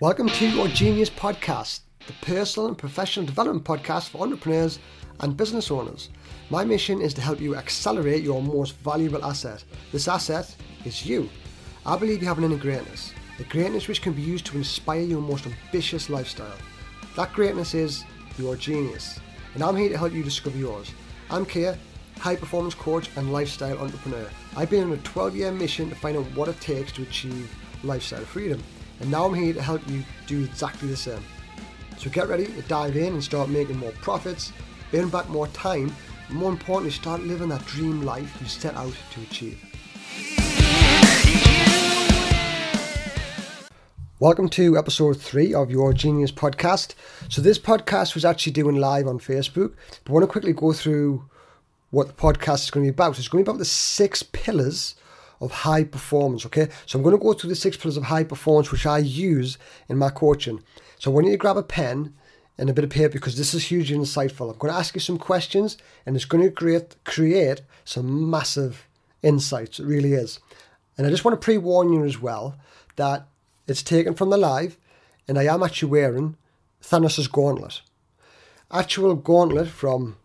Welcome to your Genius Podcast, the personal and professional development podcast for entrepreneurs and business owners. My mission is to help you accelerate your most valuable asset. This asset is you. I believe you have an inner greatness, a greatness which can be used to inspire your most ambitious lifestyle. That greatness is your genius, and I'm here to help you discover yours. I'm Keir, high performance coach and lifestyle entrepreneur. I've been on a 12 year mission to find out what it takes to achieve lifestyle freedom, and now I'm here to help you do exactly the same. So get ready to dive in and start making more profits, earn back more time, and more importantly, start living that dream life you set out to achieve. Welcome to episode three of your Genius podcast. So, this podcast was actually doing live on Facebook, but I want to quickly go through what the podcast is going to be about. So It's going to be about the six pillars of high performance. Okay, so I'm going to go through the six pillars of high performance, which I use in my coaching. So, I want you to grab a pen and a bit of paper because this is hugely insightful. I'm going to ask you some questions, and it's going to create create some massive insights. It really is. And I just want to pre warn you as well that it's taken from the live, and I am actually wearing Thanos' gauntlet. Actual gauntlet from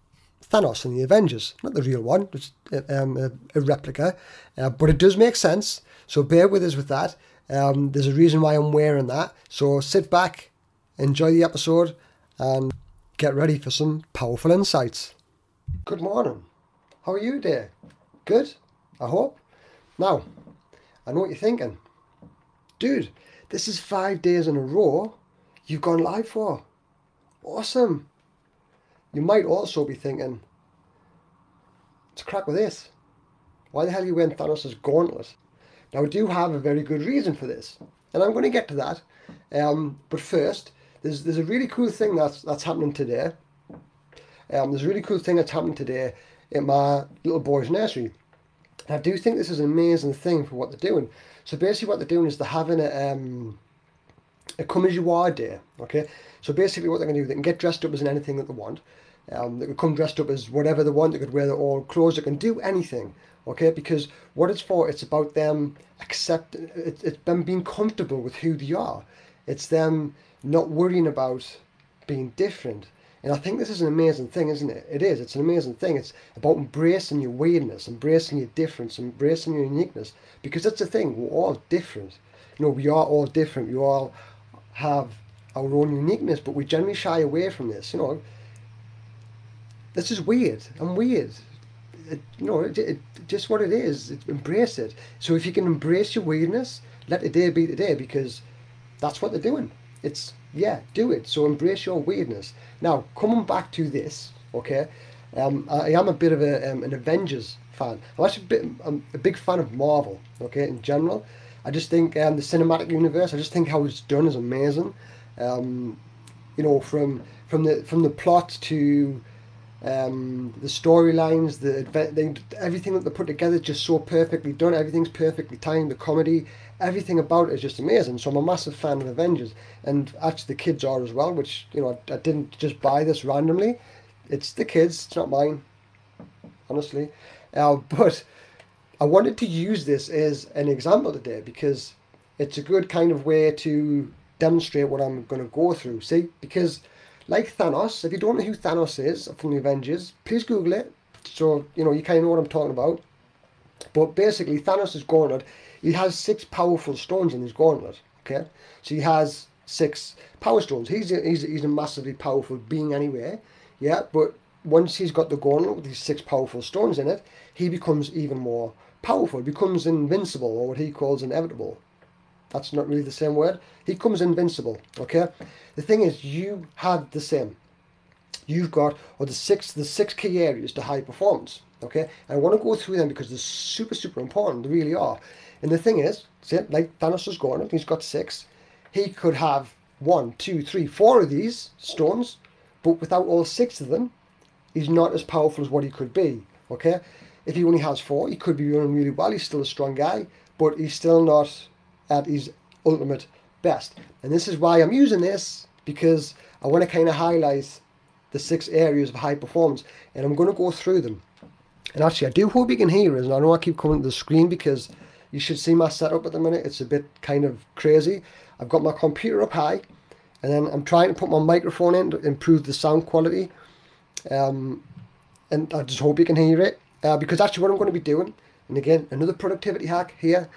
Thanos in the Avengers, not the real one, it's um, a, a, replica, uh, but it does make sense. So bear with us with that. Um, there's a reason why I'm wearing that. So sit back, enjoy the episode, and get ready for some powerful insights. Good morning. How are you today? Good, I hope. Now, I know what you're thinking. Dude, this is five days in a row you've gone live for. Awesome. You might also be thinking, it's crack with this. Why the hell are you went Thanos' gauntlet? Now, I do have a very good reason for this, and I'm going to get to that. Um, but first, there's there's a really cool thing that's that's happening today. Um, there's a really cool thing that's happening today in my little boy's nursery. And I do think this is an amazing thing for what they're doing. So basically, what they're doing is they're having a um, a come as you are day. Okay, so basically, what they're going to do, they can get dressed up as anything that they want. Um, they could come dressed up as whatever they want. They could wear their old clothes. They can do anything. Okay, because what it's for, it's about them accept. It, it's them being comfortable with who they are. It's them not worrying about being different. And I think this is an amazing thing, isn't it? It is. It's an amazing thing. It's about embracing your weirdness, embracing your difference, embracing your uniqueness. Because that's the thing. We're all different. You know, we are all different. We all have our own uniqueness, but we generally shy away from this. You know, this is weird. I'm weird. It, you know, it, it, just what it is. It, embrace it. So if you can embrace your weirdness, let the day be the day because that's what they're doing. It's yeah, do it. So embrace your weirdness. Now, coming back to this, okay, um, I am a bit of a, um, an Avengers fan. I'm actually a, bit, I'm a big fan of Marvel, okay, in general. I just think um, the cinematic universe, I just think how it's done is amazing. Um, you know, from from the from the plot to um, the storylines, the they, everything that they put together is just so perfectly done. Everything's perfectly timed. The comedy, everything about it is just amazing. So I'm a massive fan of Avengers, and actually the kids are as well. Which you know, I, I didn't just buy this randomly. It's the kids. It's not mine, honestly. Uh, but I wanted to use this as an example today because it's a good kind of way to demonstrate what I'm going to go through. See, because like Thanos, if you don't know who Thanos is from the Avengers, please Google it. So, you know, you kind of know what I'm talking about. But basically, Thanos' gauntlet, he has six powerful stones in his gauntlet. Okay? So he has six power stones. He's a, he's a, he's a massively powerful being anyway. Yeah, but once he's got the gauntlet with these six powerful stones in it, he becomes even more powerful. He becomes invincible, or what he calls inevitable. That's not really the same word. He comes invincible. Okay. The thing is, you have the same. You've got or the six the six key areas to high performance. Okay. And I want to go through them because they're super super important. They really are. And the thing is, see, like Thanos has gone, he's got six. He could have one, two, three, four of these stones, but without all six of them, he's not as powerful as what he could be. Okay. If he only has four, he could be running really well. He's still a strong guy, but he's still not at his ultimate best. And this is why I'm using this because I want to kind of highlight the six areas of high performance and I'm going to go through them. And actually, I do hope you can hear us. And I know I keep coming to the screen because you should see my setup at the minute. It's a bit kind of crazy. I've got my computer up high, and then I'm trying to put my microphone in to improve the sound quality. Um, and I just hope you can hear it uh, because actually what I'm going to be doing, and again another productivity hack here.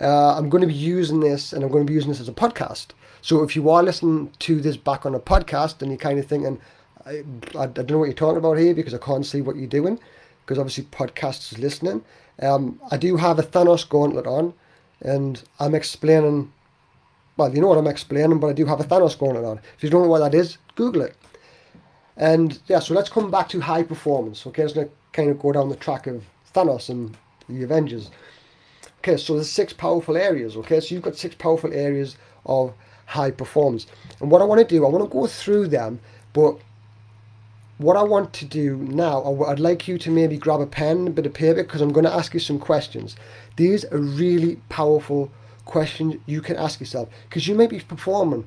Uh, I'm going to be using this, and I'm going to be using this as a podcast. So if you are listening to this back on a podcast, and you're kind of thinking, I, I, don't know what you're talking about here because I can't see what you're doing, because obviously podcasts is listening. Um, I do have a Thanos gauntlet on, and I'm explaining. Well, you know what I'm explaining, but I do have a Thanos gauntlet on. If you don't know what that is, Google it. And yeah, so let's come back to high performance. Okay, let's kind of go down the track of Thanos and the Avengers. Okay, so there's six powerful areas. Okay, so you've got six powerful areas of high performance. And what I want to do, I want to go through them, but what I want to do now, I'd like you to maybe grab a pen, a bit of paper, because I'm going to ask you some questions. These are really powerful questions you can ask yourself, because you may be performing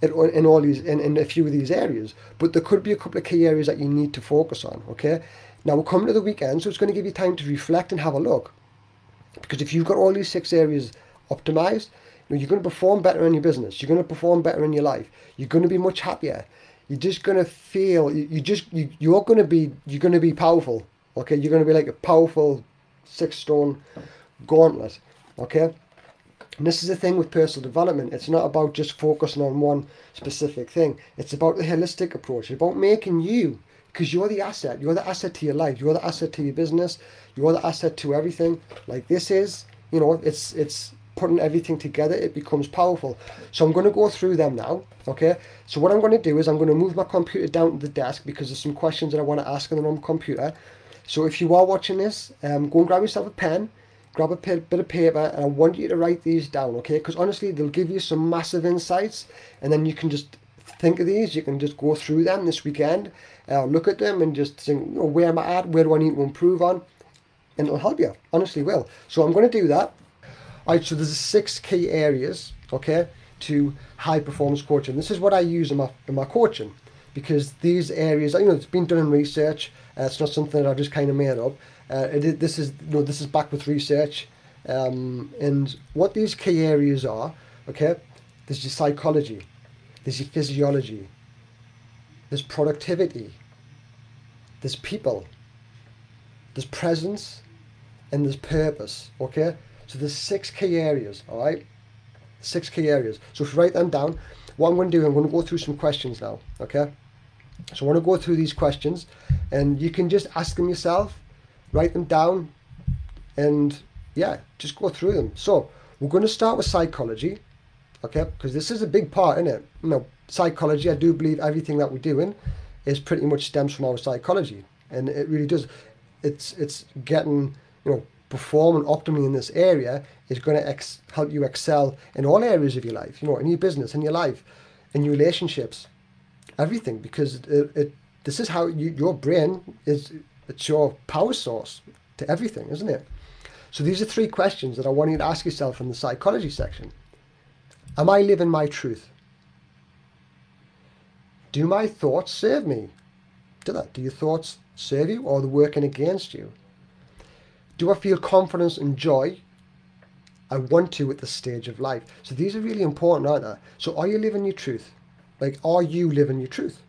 in all these in, in a few of these areas but there could be a couple of key areas that you need to focus on okay now we're coming to the weekend so it's going to give you time to reflect and have a look because if you've got all these six areas optimized you're going to perform better in your business you're going to perform better in your life you're going to be much happier you're just going to feel you, you just you, you're going to be you're going to be powerful okay you're going to be like a powerful six stone gauntlet okay and this is the thing with personal development. It's not about just focusing on one specific thing. It's about the holistic approach. It's about making you, because you're the asset. You're the asset to your life. You're the asset to your business. You're the asset to everything. Like this is, you know, it's it's putting everything together. It becomes powerful. So I'm going to go through them now. Okay. So what I'm going to do is I'm going to move my computer down to the desk because there's some questions that I want to ask on the computer. So if you are watching this, um, go and grab yourself a pen grab a bit of paper and I want you to write these down, okay? Because honestly, they'll give you some massive insights and then you can just think of these. You can just go through them this weekend, uh, look at them and just think, you know, where am I at? Where do I need to improve on? And it'll help you, honestly will. So I'm going to do that. All right, so there's six key areas, okay, to high performance coaching. This is what I use in my, in my coaching because these areas, you know, it's been done in research. Uh, it's not something that I just kind of made up. Uh, it, this is you know this is back with research, um, and what these key areas are. Okay, there's your psychology, there's physiology, there's productivity, there's people, there's presence, and there's purpose. Okay, so there's six key areas. All right, six key areas. So if you write them down, what I'm going to do, I'm going to go through some questions now. Okay. So I want to go through these questions, and you can just ask them yourself write them down, and yeah, just go through them. So we're going to start with psychology, okay? Because this is a big part, isn't it? You know, psychology. I do believe everything that we're doing is pretty much stems from our psychology, and it really does. It's it's getting you know performing optimally in this area is going to ex- help you excel in all areas of your life. You know, in your business, in your life, in your relationships, everything. Because it, it this is how you, your brain is it's your power source to everything, isn't it? So these are three questions that I want you to ask yourself in the psychology section. Am I living my truth? Do my thoughts serve me? Do that. Do your thoughts serve you or are they working against you? Do I feel confidence and joy? I want to at this stage of life. So these are really important, aren't they? So are you living your truth? Like, are you living your truth?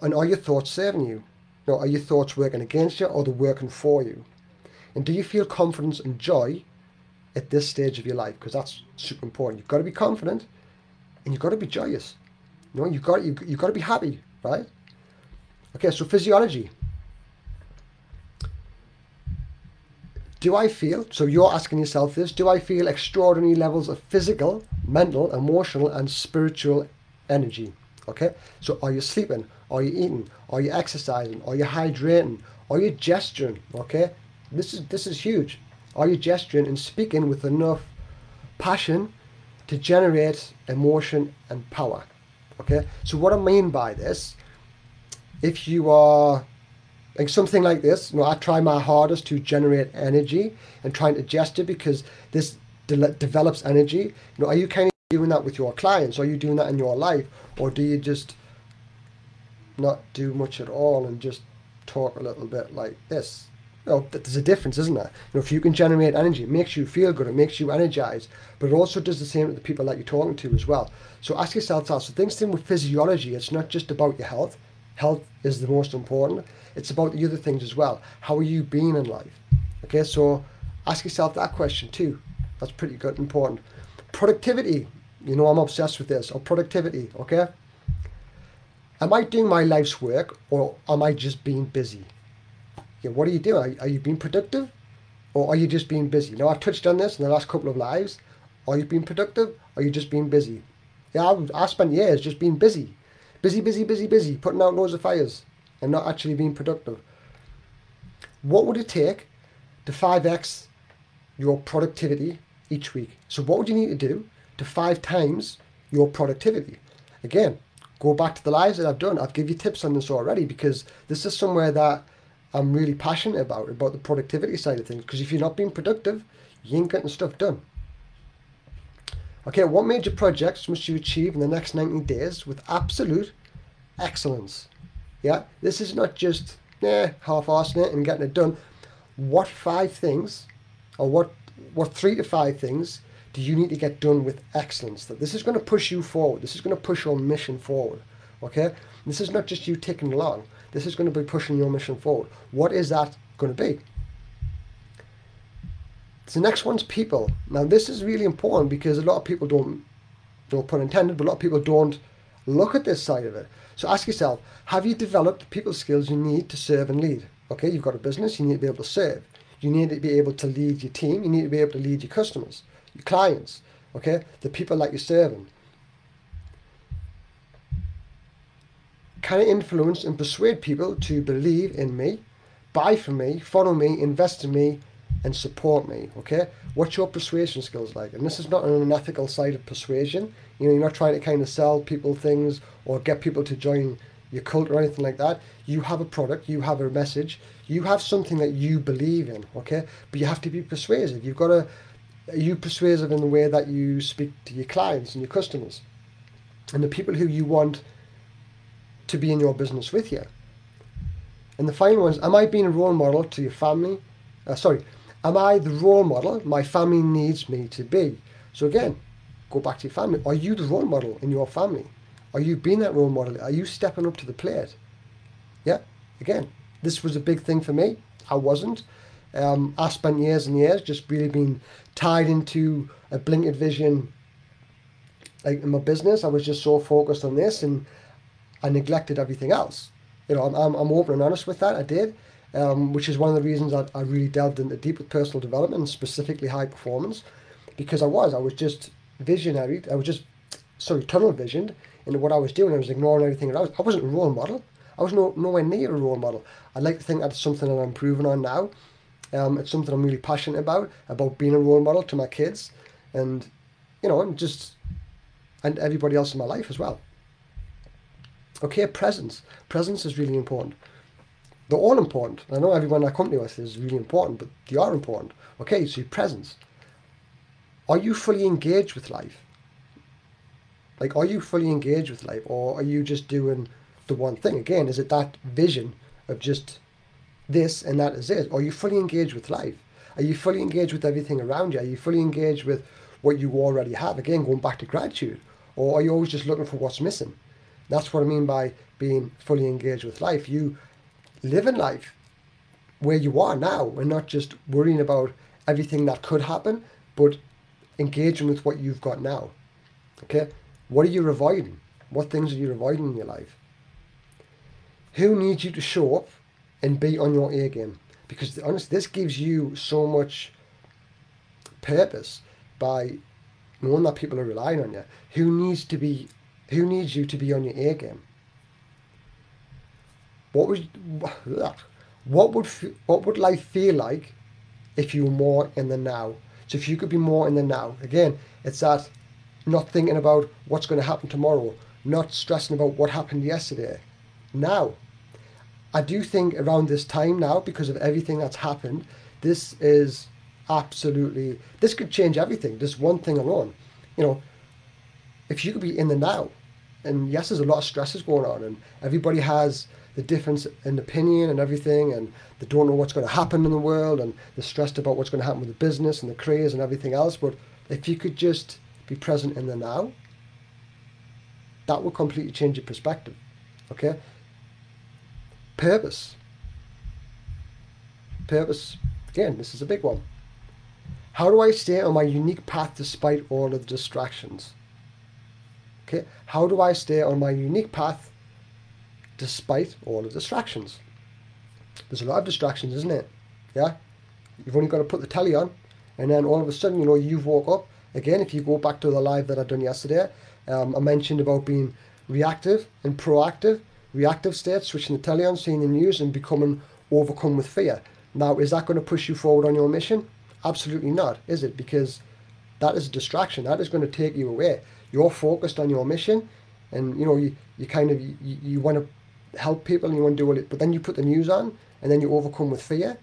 And are your thoughts serving you? Now, are your thoughts working against you or they're working for you? And do you feel confidence and joy at this stage of your life? Because that's super important. You've got to be confident and you've got to be joyous. You know, you've got, you've, you've got to be happy, right? Okay, so physiology. Do I feel, so you're asking yourself this, do I feel extraordinary levels of physical, mental, emotional, and spiritual energy? Okay, so are you sleeping? Are you eating? Are you exercising? Are you hydrating? Are you gesturing? Okay, this is this is huge. Are you gesturing and speaking with enough passion to generate emotion and power? Okay, so what I mean by this, if you are like something like this, you know, I try my hardest to generate energy and trying to gesture because this de- develops energy. You know, are you kind of doing that with your clients? Are you doing that in your life? Or do you just not do much at all and just talk a little bit like this? You know, there's a difference, isn't there? You know, if you can generate energy, it makes you feel good, it makes you energized, but it also does the same to the people that you're talking to as well. So ask yourself that. So things to with physiology, it's not just about your health. Health is the most important. It's about the other things as well. How are you being in life? Okay, so ask yourself that question too. That's pretty good, important. Productivity. You know, I'm obsessed with this. Or productivity. Okay. Am I doing my life's work, or am I just being busy? Yeah, what are you doing? Are, are you being productive, or are you just being busy? Now, I've touched on this in the last couple of lives. Are you being productive? Or are you just being busy? Yeah, I, I spent years just being busy, busy, busy, busy, busy, putting out loads of fires, and not actually being productive. What would it take to 5x your productivity each week? So, what would you need to do to five times your productivity? Again, go back to the lives that I've done. I've given you tips on this already because this is somewhere that I'm really passionate about, about the productivity side of things. Because if you're not being productive, you ain't getting stuff done. Okay, what major projects must you achieve in the next 90 days with absolute excellence? Yeah, this is not just eh, half-assing it and getting it done. What five things, or what what three to five things do you need to get done with excellence? That this is going to push you forward. This is going to push your mission forward. Okay, this is not just you ticking along. This is going to be pushing your mission forward. What is that going to be? The next one's people. Now this is really important because a lot of people don't, no pun intended, but a lot of people don't look at this side of it. So ask yourself, have you developed the people skills you need to serve and lead? Okay, you've got a business, you need to be able to serve. You need to be able to lead your team, you need to be able to lead your customers, your clients, okay, the people that you're serving. Can I influence and persuade people to believe in me, buy from me, follow me, invest in me, and support me. Okay, what's your persuasion skills like? And this is not an unethical side of persuasion. You know, you're not trying to kind of sell people things or get people to join your cult or anything like that. You have a product, you have a message, you have something that you believe in. Okay, but you have to be persuasive. You've got to. Are you persuasive in the way that you speak to your clients and your customers, and the people who you want to be in your business with you? And the final one is: Am I being a role model to your family? Uh, sorry, Am I the role model my family needs me to be? So again, go back to your family. Are you the role model in your family? Are you being that role model? Are you stepping up to the plate? Yeah, again, this was a big thing for me. I wasn't. Um, I spent years and years just really being tied into a blinkered vision like in my business. I was just so focused on this and I neglected everything else. You know, I'm, I'm, I'm open and honest with that. I did um, which is one of the reasons I, I really delved into deep with personal development specifically high performance, because I was I was just visionary. I was just sorry tunnel visioned into what I was doing. I was ignoring everything around. I wasn't a role model. I was no, nowhere near a role model. I'd like to think that's something that I'm improving on now. Um, it's something I'm really passionate about, about being a role model to my kids and, you know, and just, and everybody else in my life as well. Okay, presence. Presence is really important. They're all important. I know everyone I company with is really important, but they are important. Okay, so your presence. Are you fully engaged with life? Like, are you fully engaged with life, or are you just doing the one thing? Again, is it that vision of just this and that is it? Are you fully engaged with life? Are you fully engaged with everything around you? Are you fully engaged with what you already have? Again, going back to gratitude. Or are you always just looking for what's missing? That's what I mean by being fully engaged with life. You live in life where you are now and not just worrying about everything that could happen, but engaging with what you've got now. Okay? What are you avoiding? What things are you avoiding in your life? Who needs you to show up and be on your A game? Because honestly, this gives you so much purpose by knowing that people are relying on you. Who needs to be who needs you to be on your A game? What would what would what would life feel like if you were more in the now? So if you could be more in the now, again, it's that not thinking about what's going to happen tomorrow, not stressing about what happened yesterday. Now, I do think around this time now, because of everything that's happened, this is absolutely this could change everything. This one thing alone, you know, if you could be in the now, and yes, there's a lot of stresses going on, and everybody has the difference in opinion and everything, and they don't know what's going to happen in the world, and they're stressed about what's going to happen with the business and the careers and everything else. But if you could just be present in the now, that will completely change your perspective. Okay? Purpose. Purpose. Again, this is a big one. How do I stay on my unique path despite all of the distractions? Okay, how do I stay on my unique path despite all the distractions? There's a lot of distractions, isn't it? Yeah, you've only got to put the telly on, and then all of a sudden, you know, you've woke up. Again, if you go back to the live that I done yesterday, um, I mentioned about being reactive and proactive. Reactive state, switching the telly on, seeing the news, and becoming overcome with fear. Now, is that going to push you forward on your mission? Absolutely not, is it? Because that is a distraction. That is going to take you away. You're focused on your mission, and you know you, you kind of you, you want to help people and you want to do it, but then you put the news on and then you overcome with fear.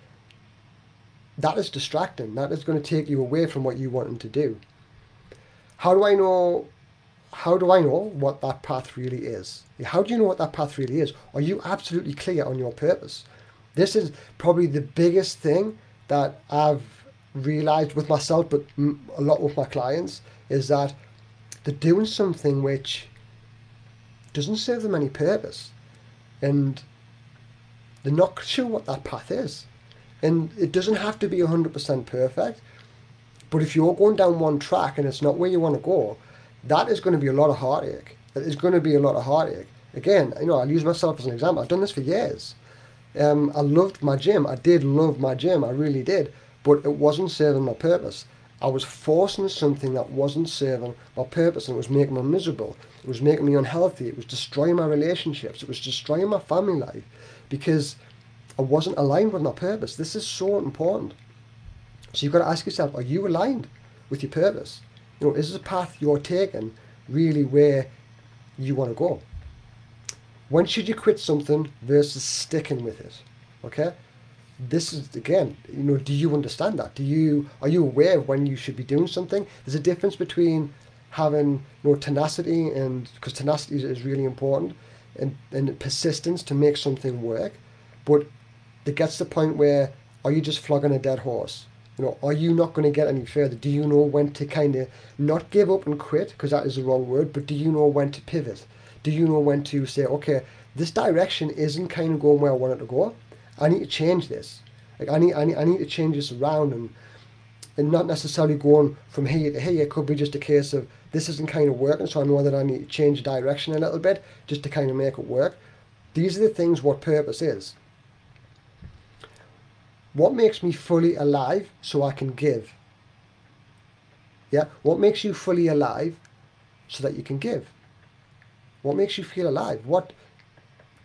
That is distracting. That is going to take you away from what you want to do. How do I know? How do I know what that path really is? How do you know what that path really is? Are you absolutely clear on your purpose? This is probably the biggest thing that I've realized with myself, but a lot with my clients, is that they're doing something which doesn't serve them any purpose. And they're not sure what that path is. And it doesn't have to be 100% perfect. But if you're going down one track and it's not where you want to go, that is going to be a lot of heartache. That is going to be a lot of heartache. Again, you know, I'll use myself as an example. I've done this for years. Um, I loved my gym. I did love my gym. I really did but it wasn't serving my purpose. I was forcing something that wasn't serving my purpose and it was making me miserable. It was making me unhealthy. It was destroying my relationships. It was destroying my family life because I wasn't aligned with my purpose. This is so important. So you've got to ask yourself, are you aligned with your purpose? You know, is the path you're taking really where you want to go? When should you quit something versus sticking with it? Okay? This is again you know do you understand that? Do you are you aware of when you should be doing something? There's a difference between having you know tenacity and because tenacity is, is really important and, and persistence to make something work but it gets to the point where are you just flogging a dead horse? You know are you not going to get any further? Do you know when to kind of not give up and quit because that is the wrong word but do you know when to pivot? Do you know when to say okay this direction isn't kind of going where i want it to go I need to change this. Like I need, I need, I need to change this around and and not necessarily going from here to here. It could be just a case of this isn't kind of working, so I know that I need to change direction a little bit just to kind of make it work. These are the things what purpose is. What makes me fully alive so I can give? Yeah, what makes you fully alive so that you can give? What makes you feel alive? What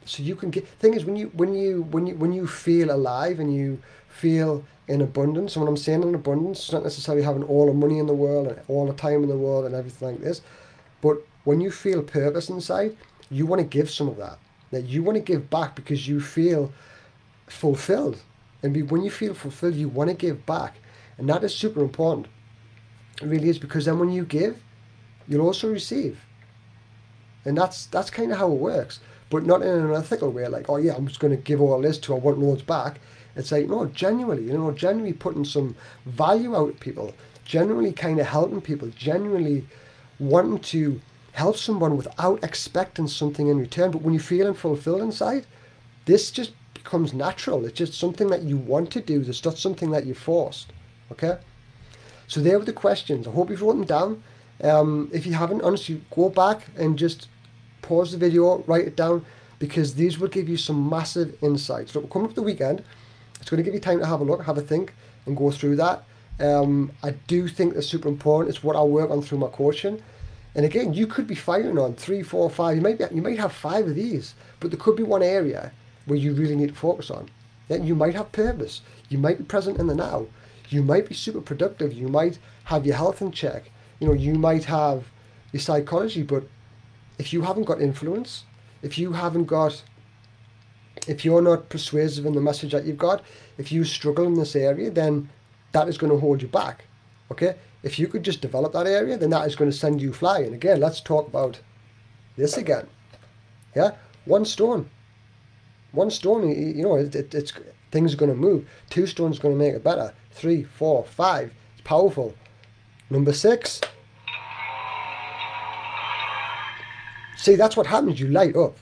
so you can get thing is when you when you when you when you feel alive and you feel in abundance and when i'm saying in abundance it's not necessarily having all the money in the world and all the time in the world and everything like this but when you feel purpose inside you want to give some of that. That you want to give back because you feel fulfilled. And when you feel fulfilled you want to give back. And that is super important. It really is because then when you give you'll also receive. And that's that's kind of how it works but not in an ethical way, like, oh yeah, I'm just going to give all this to, I want loads back. It's like, no, genuinely, you know, genuinely putting some value out of people, genuinely kind of helping people, genuinely wanting to help someone without expecting something in return. But when you're feeling fulfilled inside, this just becomes natural. It's just something that you want to do. It's not something that you're forced. Okay? So there were the questions. I hope you've written them down. Um, if you haven't, honestly, go back and just pause the video, write it down, because these will give you some massive insights. Look, we're coming up the weekend. It's going to give you time to have a look, have a think, and go through that. Um, I do think it's super important. It's what I work on through my coaching. And again, you could be fighting on three, four, five. You might be, you might have five of these, but there could be one area where you really need to focus on. Yeah, you might have purpose. You might be present in the now. You might be super productive. You might have your health in check. You know, you might have your psychology, but if you haven't got influence, if you haven't got, if you're not persuasive in the message that you've got, if you struggle in this area, then that is going to hold you back. Okay? If you could just develop that area, then that is going to send you flying. Again, let's talk about this again. Yeah, one stone. One stone, you know, it, it, it's things are going to move. Two stones going to make it better. Three, four, five. It's powerful. Number six. See, that's what happens. You light up.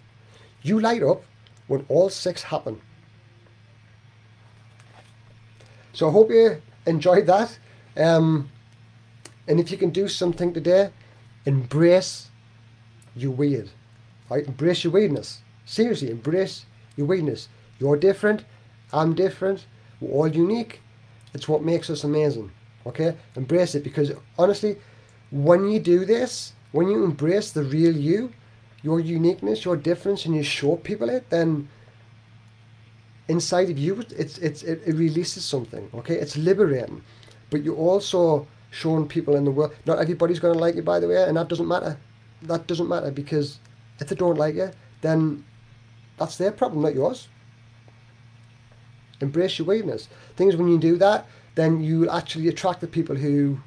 You light up when all six happen. So I hope you enjoyed that. Um, and if you can do something today, embrace your weird. Right? Embrace your weirdness. Seriously, embrace your weirdness. You're different. I'm different. We're all unique. It's what makes us amazing. Okay? Embrace it because honestly, when you do this, when you embrace the real you, your uniqueness, your difference, and you show people it, then inside of you, it's it's it, it releases something. Okay, it's liberating, but you're also showing people in the world. Not everybody's going to like you, by the way, and that doesn't matter. That doesn't matter because if they don't like you, then that's their problem, not yours. Embrace your weirdness. Things when you do that, then you actually attract the people who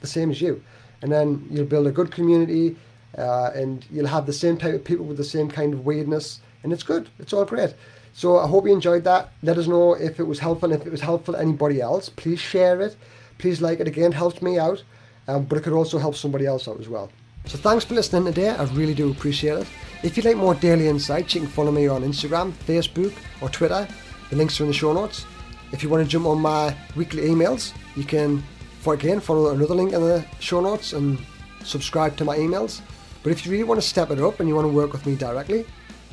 the same as you, and then you'll build a good community, uh, and you'll have the same type of people with the same kind of weirdness, and it's good. It's all great. So I hope you enjoyed that. Let us know if it was helpful. If it was helpful to anybody else, please share it. Please like it again. Helps me out, um, but it could also help somebody else out as well. So thanks for listening today. I really do appreciate it. If you'd like more daily insights, you can follow me on Instagram, Facebook, or Twitter. The links are in the show notes. If you want to jump on my weekly emails, you can, for again, follow another link in the show notes and subscribe to my emails. But if you really want to step it up and you want to work with me directly,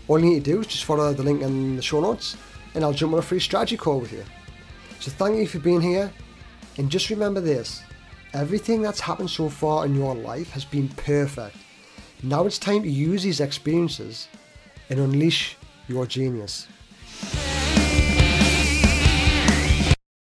all you need to do is just follow the link in the show notes and I'll jump on a free strategy call with you. So thank you for being here. And just remember this everything that's happened so far in your life has been perfect. Now it's time to use these experiences and unleash your genius.